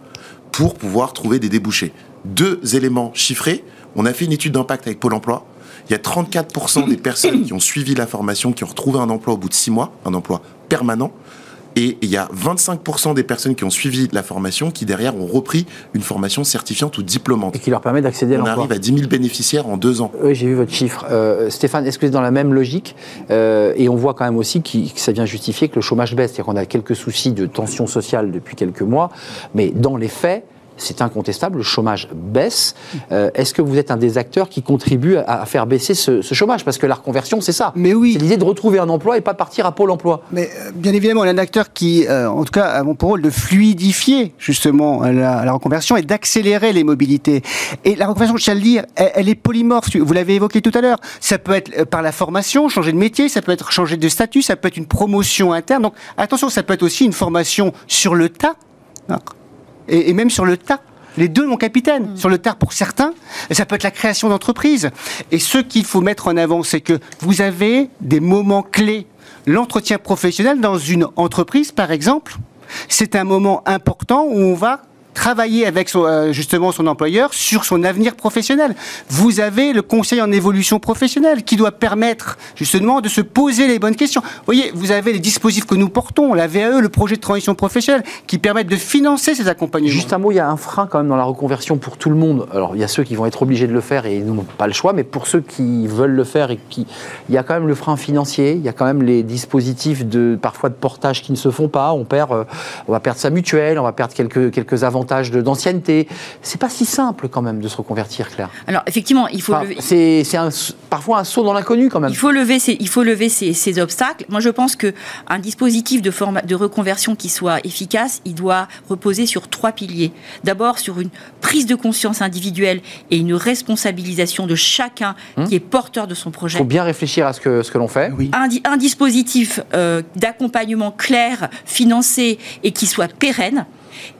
pour pouvoir trouver des débouchés. Deux éléments chiffrés. On a fait une étude d'impact avec Pôle emploi. Il y a 34% des personnes qui ont suivi la formation qui ont retrouvé un emploi au bout de six mois, un emploi permanent. Et il y a 25% des personnes qui ont suivi la formation qui derrière ont repris une formation certifiante ou diplômante. et qui leur permet d'accéder à On l'emploi. arrive à 10 000 bénéficiaires en deux ans. Oui, j'ai vu votre chiffre. Euh, Stéphane, est-ce que c'est dans la même logique? Euh, Et on voit quand même aussi qui- que ça vient justifier que le chômage baisse. C'est-à-dire qu'on a quelques soucis de tension sociale depuis quelques mois, mais dans les faits, c'est incontestable, le chômage baisse. Euh, est-ce que vous êtes un des acteurs qui contribue à, faire baisser ce, chômage? Parce que la reconversion, c'est ça. Mais oui. C'est l'idée de retrouver un emploi et pas partir à Pôle emploi. Mais euh, bien évidemment, on est un acteur qui, euh, en tout cas, a pour rôle de fluidifier justement la, reconversion et d'accélérer les mobilités. Et la reconversion, je tiens à le dire, elle, est polymorphe. Vous l'avez évoqué tout à l'heure. Ça peut être par la formation, changer de métier, ça peut être changer de statut, ça peut être une promotion interne. Donc attention, ça peut être aussi une formation sur le tas. Et même sur le tas. Les deux, mon capitaine, mm. sur le tard pour certains, ça peut être la création d'entreprises. Et ce qu'il faut mettre en avant, c'est que vous avez des moments clés. L'entretien professionnel dans une entreprise, par exemple, c'est un moment important où on va travailler avec son, euh, justement son employeur sur son avenir professionnel. Vous avez le conseil en évolution professionnelle qui doit permettre justement de se poser les bonnes questions. Vous voyez, vous avez les dispositifs que nous portons, la VAE, le projet de transition professionnelle, qui permettent de financer ces accompagnements. Juste un mot, il y a un frein quand même dans la reconversion pour tout le monde. Alors, il y a ceux qui vont être obligés de le faire et ils n'ont pas le choix, mais pour ceux qui veulent le faire et qui... Il y a quand même le frein financier, il y a quand même les dispositifs de parfois de portage qui ne se font pas. On perd, euh, on va perdre sa mutuelle, on va perdre quelques, quelques avantages d'ancienneté. C'est pas si simple quand même de se reconvertir, Claire. Alors effectivement, il faut. C'est parfois un saut dans l'inconnu quand même. Il faut lever ces, il faut lever ces, ces obstacles. Moi, je pense que un dispositif de, de reconversion qui soit efficace, il doit reposer sur trois piliers. D'abord, sur une prise de conscience individuelle et une responsabilisation de chacun hum. qui est porteur de son projet. Il faut bien réfléchir à ce que, ce que l'on fait. Oui. Un, un dispositif euh, d'accompagnement clair, financé et qui soit pérenne.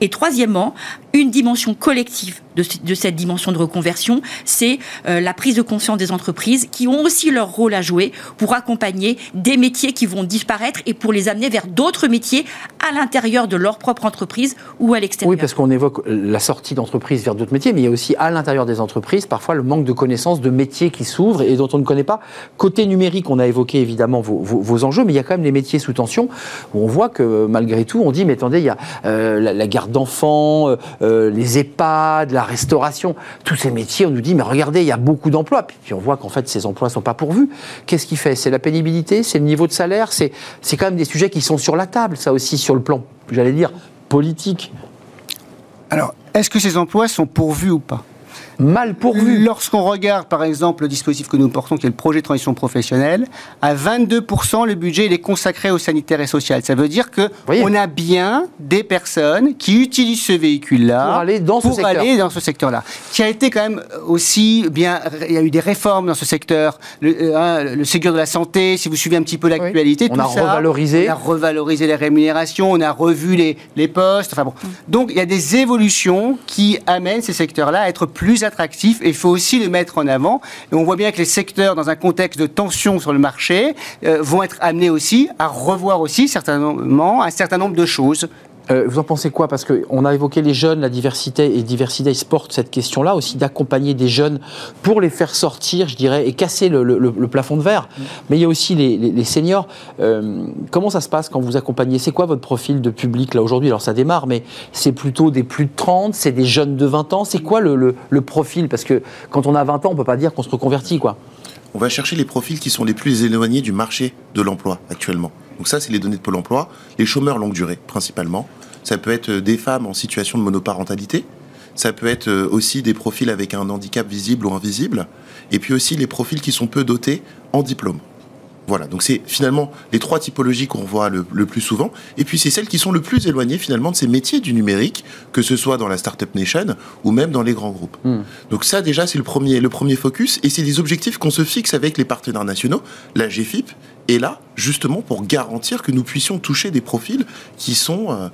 Et troisièmement, une dimension collective de, cette dimension de reconversion, c'est euh, la prise de conscience des entreprises qui ont aussi leur rôle à jouer pour accompagner des métiers qui vont disparaître et pour les amener vers d'autres métiers à l'intérieur de leur propre entreprise ou à l'extérieur. Oui, parce qu'on évoque la sortie d'entreprises vers d'autres métiers, mais il y a aussi à l'intérieur des entreprises parfois le manque de connaissances de métiers qui s'ouvrent et dont on ne connaît pas. Côté numérique, on a évoqué évidemment vos, enjeux, mais il y a quand même les métiers sous tension où on voit que malgré tout, on dit mais attendez, il y a euh, la, garde d'enfants, euh, les EHPAD, la restauration, tous ces métiers, on nous dit, mais regardez, il y a beaucoup d'emplois. Puis, on voit qu'en fait, ces emplois ne sont pas pourvus. Qu'est-ce qui fait? C'est la pénibilité, c'est le niveau de salaire, c'est quand même des sujets qui sont sur la table, ça aussi, sur le plan, j'allais dire, politique. Alors, est-ce que ces emplois sont pourvus ou pas? Mal pourvu. Lorsqu'on regarde, par exemple, le dispositif que nous portons, qui est le projet de transition professionnelle, à 22%, le budget il est consacré au sanitaire et social. Ça veut dire que on a bien des personnes qui utilisent ce véhicule-là pour aller dans ce secteur. aller dans ce secteur-là, qui a été quand même aussi bien. Il y a eu des réformes dans ce secteur, le, hein, le Ségur de la santé. Si vous suivez un petit peu l'actualité, on a revalorisé, on a revalorisé les rémunérations, on a revu les, les postes. Enfin bon, donc il y a des évolutions qui amènent ces secteurs-là à être plus attractif et il faut aussi le mettre en avant. On voit bien que les secteurs, dans un contexte de tension sur le marché, euh, vont être amenés aussi à revoir aussi certainement un certain nombre de choses euh, vous en pensez quoi? Parce qu'on a évoqué les jeunes, la diversité, et Diversité porte cette question-là aussi d'accompagner des jeunes pour les faire sortir, je dirais, et casser le, plafond de verre. Mm. Mais il y a aussi les, seniors. Euh, comment ça se passe quand vous accompagnez? C'est quoi votre profil de public là aujourd'hui? Alors ça démarre, mais c'est plutôt des plus de 30, c'est des jeunes de 20 ans. C'est quoi le, profil? Parce que quand on a 20 ans, on peut pas dire qu'on se reconvertit, quoi. On va chercher les profils qui sont les plus éloignés du marché de l'emploi actuellement. Donc ça, c'est les données de Pôle Emploi. Les chômeurs longue durée, principalement. Ça peut être euh, des femmes en situation de monoparentalité. Ça peut être euh, aussi des profils avec un handicap visible ou invisible. Et puis aussi les profils qui sont peu dotés en diplôme. Voilà, donc c'est finalement les trois typologies qu'on voit le, plus souvent. Et puis c'est celles qui sont le plus éloignées finalement de ces métiers du numérique, que ce soit dans la Startup Nation ou même dans les grands groupes. Hmm. Donc ça déjà c'est le premier, le premier focus et c'est des objectifs qu'on se fixe avec les partenaires nationaux. La GFIP est là justement pour garantir que nous puissions toucher des profils qui sont euh,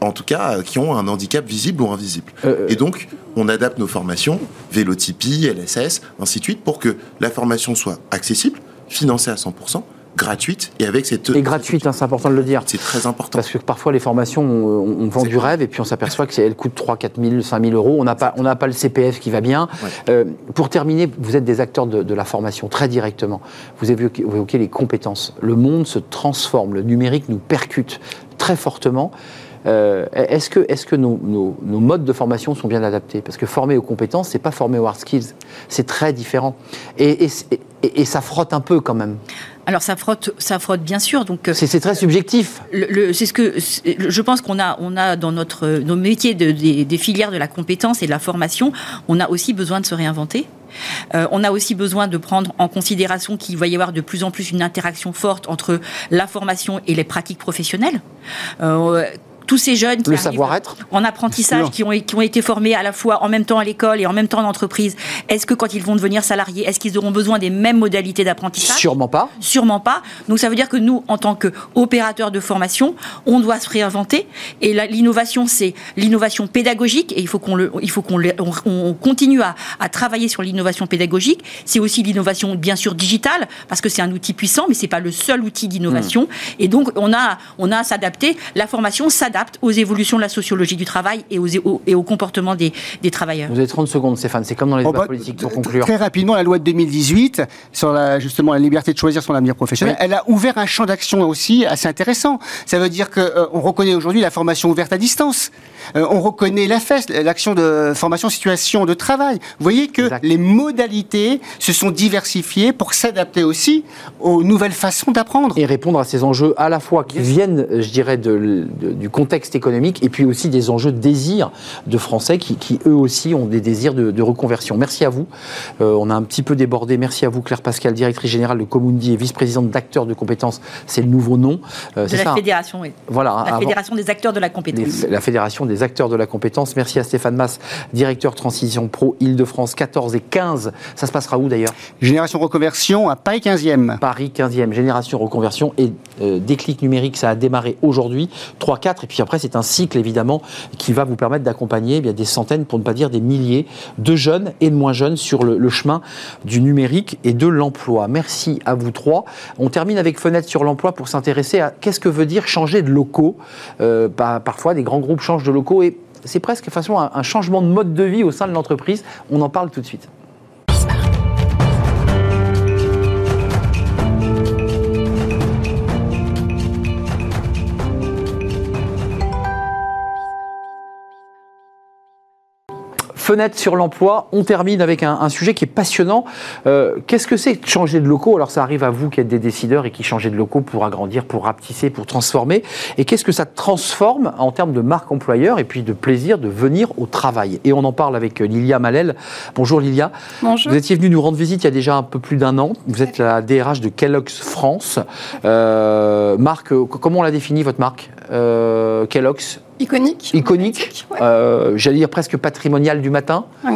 en tout cas, qui ont un handicap visible ou invisible. Euh, et donc, on adapte nos formations, vélotypie, LSS, ainsi de suite, pour que la formation soit accessible, financée à 100%, gratuite et avec cette... Et gratuite, hein, c'est important de le dire. C'est très important. Parce que parfois les formations, on, vend du rêve et puis on s'aperçoit qu'elles coûtent 3, 4 000, 5 000 euros. On n'a pas, pas le CPF qui va bien. Euh, pour terminer, vous êtes des acteurs de, la formation très directement. Vous évoquez, vous évoquez les compétences. Le monde se transforme, le numérique nous percute très fortement. Euh, est-ce que, est que nos, nos- nos modes de formation sont bien adaptés? Parce que former aux compétences, c'est pas former aux hard skills. C'est très différent. Et, et- et- et ça frotte un peu quand même. Alors ça frotte, ça frotte bien sûr. Donc euh, C'est très subjectif. le- le- c'est ce que je pense qu'on a, on a dans notre nos métiers de- des, des filières de la compétence et de la formation, on a aussi besoin de se réinventer. Euh, on a aussi besoin de prendre en considération qu'il va y avoir de plus en plus une interaction forte entre la formation et les pratiques professionnelles. Euh, tous ces jeunes qui Le savoir-être. en apprentissage, qui ont, qui ont été formés à la fois en même temps à l'école et en même temps en entreprise, est-ce que quand ils vont devenir salariés, est-ce qu'ils auront besoin des mêmes modalités d'apprentissage? Sûrement pas. Sûrement pas. Donc ça veut dire que nous, en tant qu'opérateurs de formation, on doit se réinventer. Et l'innovation, c'est l'innovation pédagogique. Et il faut qu'on le, il faut qu'on le- on, on continue à, à travailler sur l'innovation pédagogique. C'est aussi l'innovation, bien sûr, digitale, parce que c'est un outil puissant, mais c'est pas le seul outil d'innovation. Hmm. Et donc on a, on a à s'adapter. La formation s'adapte aux évolutions de la sociologie du travail et aux, au- et au comportement des, des travailleurs. Vous avez 30 secondes, Stéphane. C'est comme dans les Oh, débats bah, politiques pour conclure. Très rapidement, la loi de 2018 sur la, justement la liberté de choisir son avenir professionnel, Oui. elle a ouvert un champ d'action aussi assez intéressant. Ça veut dire qu'on reconnaît aujourd'hui la formation ouverte à distance. Euh, on reconnaît la FES, l'action de formation situation de travail. Vous voyez que Exact. les modalités se sont diversifiées pour s'adapter aussi aux nouvelles façons d'apprendre. et répondre à ces enjeux à la fois qui viennent, euh, je dirais, de- de- du contexte économique et puis aussi des enjeux de désir de Français qui, qui, eux aussi ont des désirs de, de reconversion. Merci à vous. Euh, on a un petit peu débordé. Merci à vous, Claire Pascal, directrice générale de Comundi et vice-présidente d'acteurs de compétences. C'est le nouveau nom. Euh, De c'est la ça, hein fédération, oui. Voilà. La avant- fédération des acteurs de la compétence. la Fédération des acteurs de la compétence. Merci à Stéphane Mass, directeur Transition Pro Île-de-France 14 et 15. Ça se passera où d'ailleurs? Génération reconversion à Paris 15e. Paris 15e, génération reconversion et euh, déclic numérique, ça a démarré aujourd'hui, 3-4, et puis après c'est un cycle évidemment qui va vous permettre d'accompagner eh des centaines, pour ne pas dire des milliers, de jeunes et de moins jeunes sur le, chemin du numérique et de l'emploi. Merci à vous trois. On termine avec Fenêtre sur l'emploi pour s'intéresser à qu'est-ce que veut dire changer de locaux. Euh, bah, parfois des grands groupes changent de locaux et c'est presque façon un changement de mode de vie au sein de l'entreprise. On en parle tout de suite. Fenêtre sur l'emploi, on termine avec un, un sujet qui est passionnant. Euh, Qu'est-ce que c'est que changer de locaux? Alors ça arrive à vous qui êtes des décideurs et qui changez de locaux pour agrandir, pour rapetisser, pour transformer. Et qu'est-ce que ça transforme en termes de marque employeur et puis de plaisir de venir au travail? Et on en parle avec euh, Lilia Malel. Bonjour Lilia. Bonjour. Vous étiez venue nous rendre visite il y a déjà un peu plus d'un an. Vous êtes la DRH de Kellogg's France. Euh, marque, euh, comment on l'a défini votre marque? Euh, Kellogg's? Iconique. iconique, Ouais. euh, j'allais dire presque patrimonial du matin. Oui.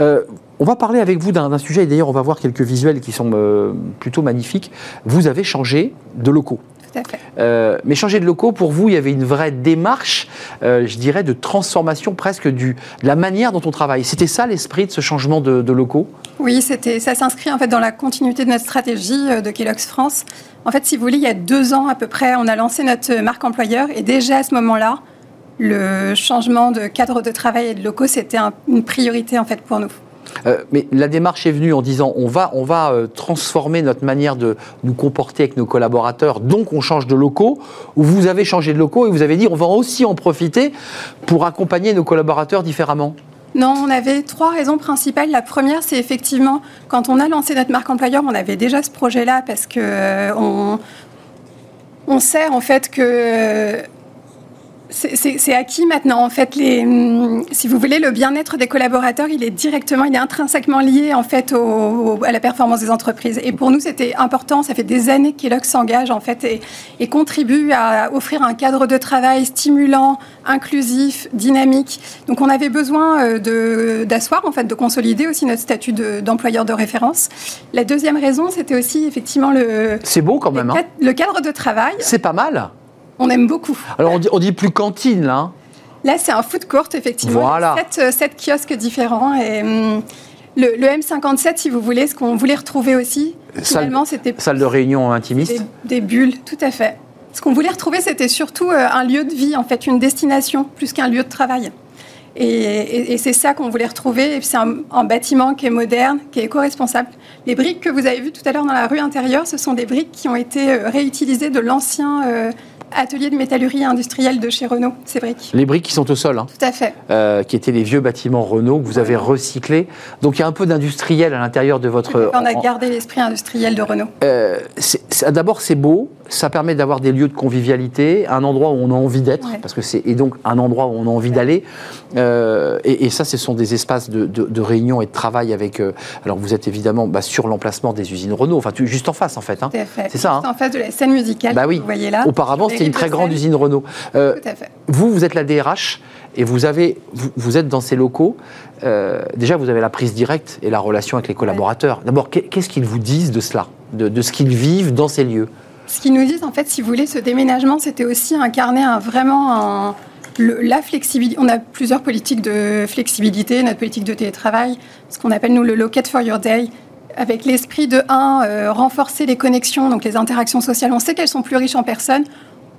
Euh, on va parler avec vous d'un sujet, et d'ailleurs on va voir quelques visuels qui sont euh, plutôt magnifiques. Vous avez changé de locaux. Tout à fait. Euh, mais changer de locaux, pour vous, il y avait une vraie démarche, euh, je dirais, de transformation presque du, de la manière dont on travaille. C'était ça l'esprit de ce changement de, de locaux? Oui, c'était, ça s'inscrit en fait dans la continuité de notre stratégie euh, de Kellogg's France. En fait, si vous voulez, il y a deux ans à peu près, on a lancé notre marque employeur et déjà à ce moment-là, le changement de cadre de travail et de locaux, c'était un- une priorité en fait pour nous. Euh, mais la démarche est venue en disant on va, on va euh, transformer notre manière de nous comporter avec nos collaborateurs, donc on change de locaux, ou vous avez changé de locaux et vous avez dit on va aussi en profiter pour accompagner nos collaborateurs différemment Non, on avait trois raisons principales. La première, c'est effectivement, quand on a lancé notre marque employeur, on avait déjà ce projet-là parce que euh, on, on sait en fait que c'est- acquis maintenant. En fait, les, hum, si vous voulez, le bien-être des collaborateurs, il est directement, il est intrinsèquement lié en fait au- au- à la performance des entreprises. Et pour nous, c'était important. Ça fait des années que Kellogg s'engage en fait et, et contribue à offrir un cadre de travail stimulant, inclusif, dynamique. Donc, on avait besoin euh, d'asseoir en fait, de consolider aussi notre statut de- d'employeur de, référence. La deuxième raison, c'était aussi effectivement le C'est beau quand même, hein le cadre de travail. c'est pas mal. On aime beaucoup. Alors on dit, on dit plus cantine là. hein. Là, c'est un food court, effectivement. Voilà. Sept, euh, sept kiosques différents. Et, hum, le, le M57, si vous voulez, ce qu'on voulait retrouver aussi, finalement, c'était Salle de réunion intimiste. des, des bulles, tout à fait. Ce qu'on voulait retrouver, c'était surtout euh, un lieu de vie, en fait, une destination, plus qu'un lieu de travail. Et, et- et c'est ça qu'on voulait retrouver. C'est un, un bâtiment qui est moderne, qui est éco-responsable. Les briques que vous avez vues tout à l'heure dans la rue intérieure, ce sont des briques qui ont été euh, réutilisées de l'ancien euh, atelier de métallurgie industrielle de chez Renault, ces briques. Les briques qui sont au sol, hein, Tout à fait. euh, qui étaient les vieux bâtiments Renault que vous avez recyclés. Donc il y a un peu d'industriel à l'intérieur de votre. On a gardé l'esprit industriel de Renault. Euh, c'est- c'est- D'abord, c'est beau, ça permet d'avoir des lieux de convivialité, un endroit où on a envie d'être, Ouais. parce que c'est et donc un endroit où on a envie d'aller. Euh, et, et ça, ce sont des espaces de, de- de réunion et de travail avec. alors, vous êtes évidemment bah, sur l'emplacement des usines Renault, enfin tu- juste en face en fait. hein. Tout à fait. C'est ça, Juste hein. en face de la scène musicale, Bah que oui. vous voyez là. Auparavant, c'était une très grande usine Renault. Euh, Tout à fait. vous, vous êtes la DRH et vous, avez, vous, vous êtes dans ces locaux. Euh, déjà, vous avez la prise directe et la relation avec les collaborateurs. D'abord, qu'est- qu'est-ce qu'ils vous disent de cela, de, de ce qu'ils vivent dans ces lieux? Ce qu'ils nous disent, en fait, si vous voulez, ce déménagement, c'était aussi incarner un, vraiment un- le- la flexibilité. On a plusieurs politiques de flexibilité, notre politique de télétravail, ce qu'on appelle nous le Locate for Your Day, avec l'esprit de, un, euh, renforcer les connexions, donc les interactions sociales. On sait qu'elles sont plus riches en personnes.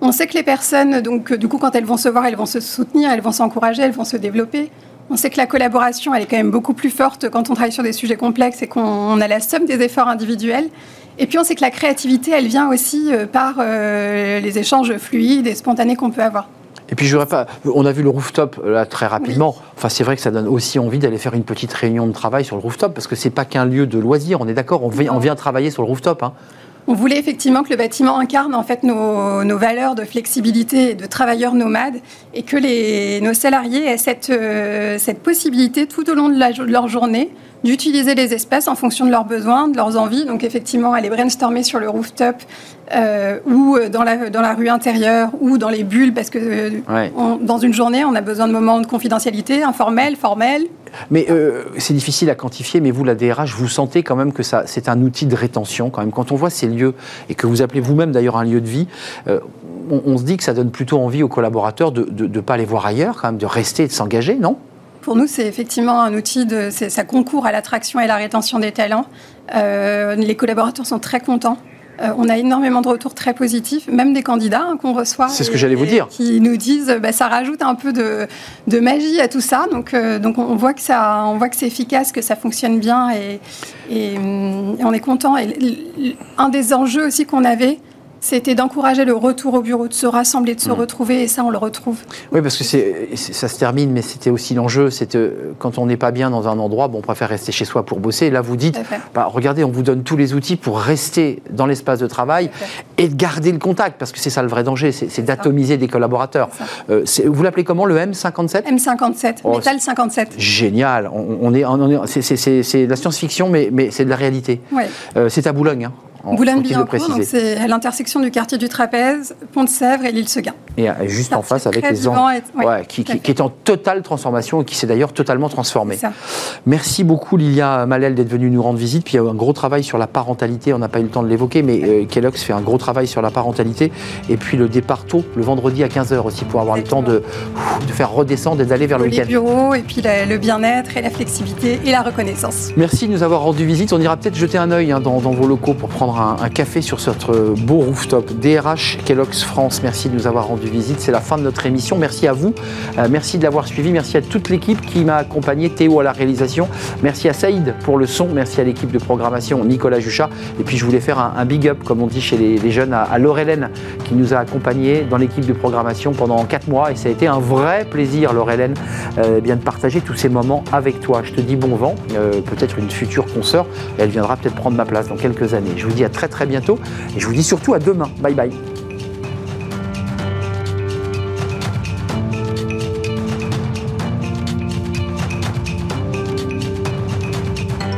On sait que les personnes, donc, euh, du coup, quand elles vont se voir, elles vont se soutenir, elles vont s'encourager, elles vont se développer. On sait que la collaboration, elle est quand même beaucoup plus forte quand on travaille sur des sujets complexes et qu'on on a la somme des efforts individuels. Et puis on sait que la créativité, elle vient aussi euh, par euh, les échanges fluides et spontanés qu'on peut avoir. Et puis, je pas. On a vu le rooftop là très rapidement. Enfin, c'est vrai que ça donne aussi envie d'aller faire une petite réunion de travail sur le rooftop parce que c'est pas qu'un lieu de loisir. On est d'accord. On, vient- on vient travailler sur le rooftop. hein. On voulait effectivement que le bâtiment incarne en fait nos, nos valeurs de flexibilité et de travailleurs nomades et que les, nos salariés aient cette, euh, cette possibilité tout au long de, de leur journée d'utiliser les espaces en fonction de leurs besoins, de leurs envies. Donc effectivement, aller brainstormer sur le rooftop euh, ou dans la, dans la rue intérieure ou dans les bulles parce que euh, Ouais. on- dans une journée, on a besoin de moments de confidentialité informels, formels. Mais euh, c'est difficile à quantifier, mais vous, la DRH, vous sentez quand même que ça, c'est un outil de rétention quand même. Quand on voit ces lieux, et que vous appelez vous-même d'ailleurs un lieu de vie, euh, on, on se dit que ça donne plutôt envie aux collaborateurs de ne pas aller voir ailleurs, quand même, de rester et de s'engager, non? Pour nous, c'est effectivement un outil de, ça concourt à l'attraction et la rétention des talents. Euh, les collaborateurs sont très contents. Euh, on a énormément de retours très positifs, même des candidats hein, qu'on reçoit. C'est ce que j'allais vous dire. Qui nous disent, bah, ça rajoute un peu de, de magie à tout ça. Donc, euh, donc on voit que ça, on voit que c'est efficace, que ça fonctionne bien, et, et, hum, et on est content. Et un des enjeux aussi qu'on avait, c'était d'encourager le retour au bureau, de se rassembler, de se Mmh. retrouver, et ça, on le retrouve. Oui, parce que c'est, ça se termine, mais c'était aussi l'enjeu. C'est quand on n'est pas bien dans un endroit, bon, on préfère rester chez soi pour bosser. Là, vous dites, bah, regardez, on vous donne tous les outils pour rester dans l'espace de travail et de garder le contact, parce que c'est ça le vrai danger, c'est, d'atomiser des collaborateurs. Euh, vous l'appelez comment, le M57? M57, Oh, métal 57. Génial. On, on est, on est- c'est, de la science-fiction, mais, mais c'est de la réalité. Ouais. Euh, c'est à Boulogne. Hein, Boulogne-Billancourt, donc c'est à l'intersection du quartier du Trapèze, Pont-de-Sèvres et l'île Seguin. Et euh, juste en face avec les et- ouais, Ouais, qui, est en totale transformation et qui s'est d'ailleurs totalement transformé. C'est ça. Merci beaucoup Lilia Malel d'être venue nous rendre visite. Puis il y a eu un gros travail sur la parentalité, on n'a pas eu le temps de l'évoquer, mais euh, Kellogg's fait un gros travail sur la parentalité. Et puis le départ tôt, le vendredi à 15h aussi, pour avoir le temps de, de faire redescendre et d'aller vers le week-end. bureaux, et puis la- le bien-être et la flexibilité et la reconnaissance. Merci de nous avoir rendu visite. On ira peut-être jeter un œil hein, dans, dans vos locaux pour prendre un, café sur notre beau rooftop. DRH Kellogg's France, merci de nous avoir rendu visite. C'est la fin de notre émission. Merci à vous. Euh, merci de l'avoir suivi. Merci à toute l'équipe qui m'a accompagné. Théo à la réalisation. Merci à Saïd pour le son. Merci à l'équipe de programmation Nicolas Juchat. Et puis je voulais faire un, big up, comme on dit chez les, jeunes, à, à qui nous a accompagnés dans l'équipe de programmation pendant 4 mois. Et ça a été un vrai plaisir, Laure-Hélène, euh, bien de partager tous ces moments avec toi. Je te dis bon vent. Euh, peut-être une future consoeur. Elle viendra peut-être prendre ma place dans quelques années. Je à très très bientôt. Et je vous dis surtout à demain. Bye bye.